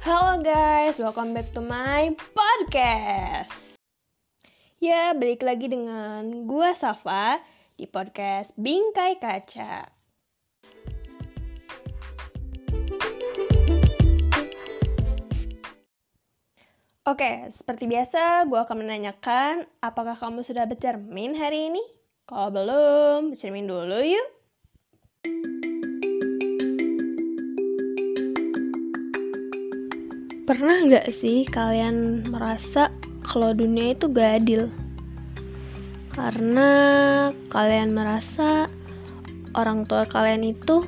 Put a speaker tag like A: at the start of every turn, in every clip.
A: Halo guys, welcome back to my podcast. Ya, balik lagi dengan gua Safa di podcast Bingkai Kaca. Oke, seperti biasa, gue akan menanyakan apakah kamu sudah bercermin hari ini? Kalau belum, bercermin dulu yuk. Pernah nggak sih kalian merasa kalau dunia itu gak adil? Karena kalian merasa orang tua kalian itu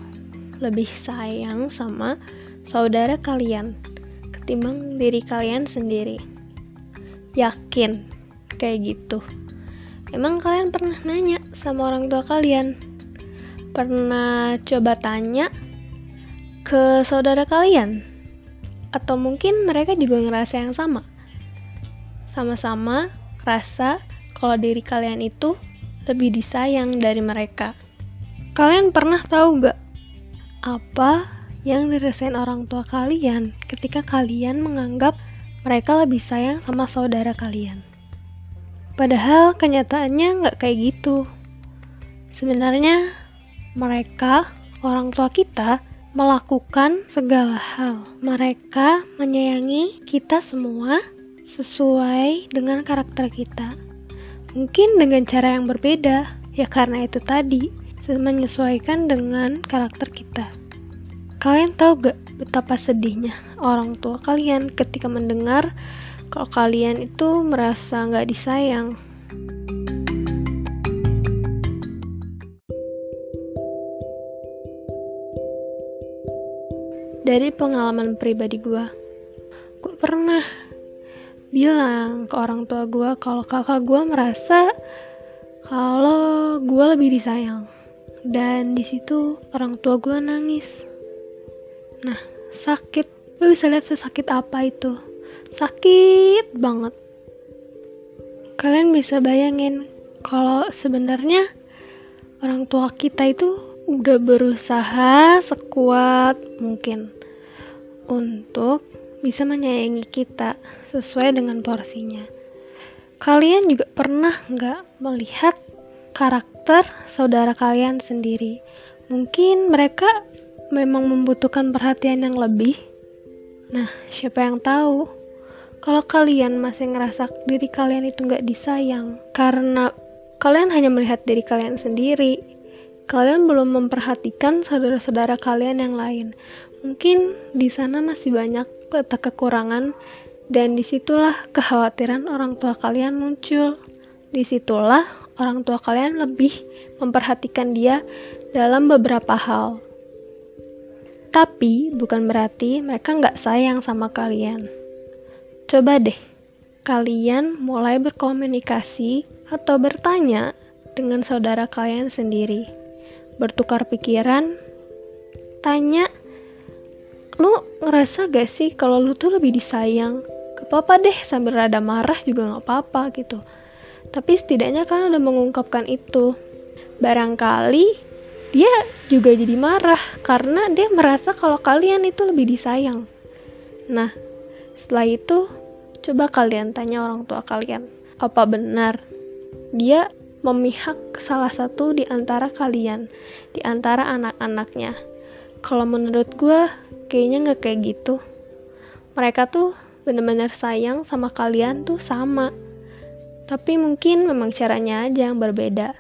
A: lebih sayang sama saudara kalian ketimbang diri kalian sendiri. Yakin kayak gitu. Emang kalian pernah nanya sama orang tua kalian? Pernah coba tanya ke saudara kalian? Atau mungkin mereka juga ngerasa yang sama. Sama-sama rasa kalau diri kalian itu lebih disayang dari mereka. Kalian pernah tahu gak apa yang dirasain orang tua kalian ketika kalian menganggap mereka lebih sayang sama saudara kalian? Padahal kenyataannya nggak kayak gitu. Sebenarnya mereka, orang tua kita, melakukan segala hal. Mereka menyayangi kita semua sesuai dengan karakter kita. Mungkin dengan cara yang berbeda, ya karena itu tadi, menyesuaikan dengan karakter kita. Kalian tahu gak betapa sedihnya orang tua kalian ketika mendengar kalau kalian itu merasa gak disayang? Dari pengalaman pribadi gue gue pernah bilang ke orang tua gue kalau kakak gue merasa kalau gue lebih disayang. Dan di situ orang tua gue nangis. Nah sakit. Gue bisa lihat sesakit apa itu. Sakit banget. Kalian bisa bayangin kalau sebenarnya orang tua kita itu udah berusaha sekuat mungkin untuk bisa menyayangi kita sesuai dengan porsinya. Kalian juga pernah nggak melihat karakter saudara kalian sendiri? Mungkin mereka memang membutuhkan perhatian yang lebih. Nah, siapa yang tahu? Kalau kalian masih ngerasa diri kalian itu nggak disayang karena kalian hanya melihat diri kalian sendiri, kalian belum memperhatikan saudara-saudara kalian yang lain. Mungkin di sana masih banyak letak kekurangan dan di situlah kekhawatiran orang tua kalian muncul. Di situlah orang tua kalian lebih memperhatikan dia dalam beberapa hal. Tapi bukan berarti mereka nggak sayang sama kalian. Coba deh, kalian mulai berkomunikasi atau bertanya dengan saudara kalian sendiri bertukar pikiran, tanya, lu ngerasa gak sih kalau lu tuh lebih disayang? Gak apa-apa deh sambil rada marah juga gak apa-apa gitu. Tapi setidaknya kan udah mengungkapkan itu. Barangkali dia juga jadi marah karena dia merasa kalau kalian itu lebih disayang. Nah, setelah itu coba kalian tanya orang tua kalian, apa benar dia memihak salah satu di antara kalian, di antara anak-anaknya. Kalau menurut gue, kayaknya nggak kayak gitu. Mereka tuh bener-bener sayang sama kalian tuh sama. Tapi mungkin memang caranya aja yang berbeda.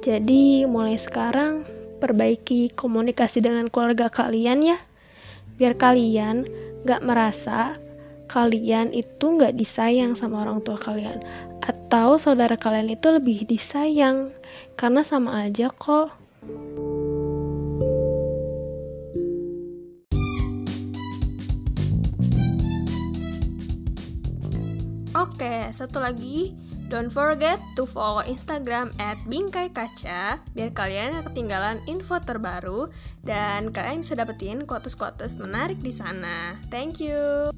A: Jadi mulai sekarang perbaiki komunikasi dengan keluarga kalian ya. Biar kalian gak merasa kalian itu gak disayang sama orang tua kalian atau saudara kalian itu lebih disayang karena sama aja kok. Oke, satu lagi, don't forget to follow Instagram at Bingkai Kaca biar kalian gak ketinggalan info terbaru dan kalian bisa dapetin quotes-quotes menarik di sana. Thank you.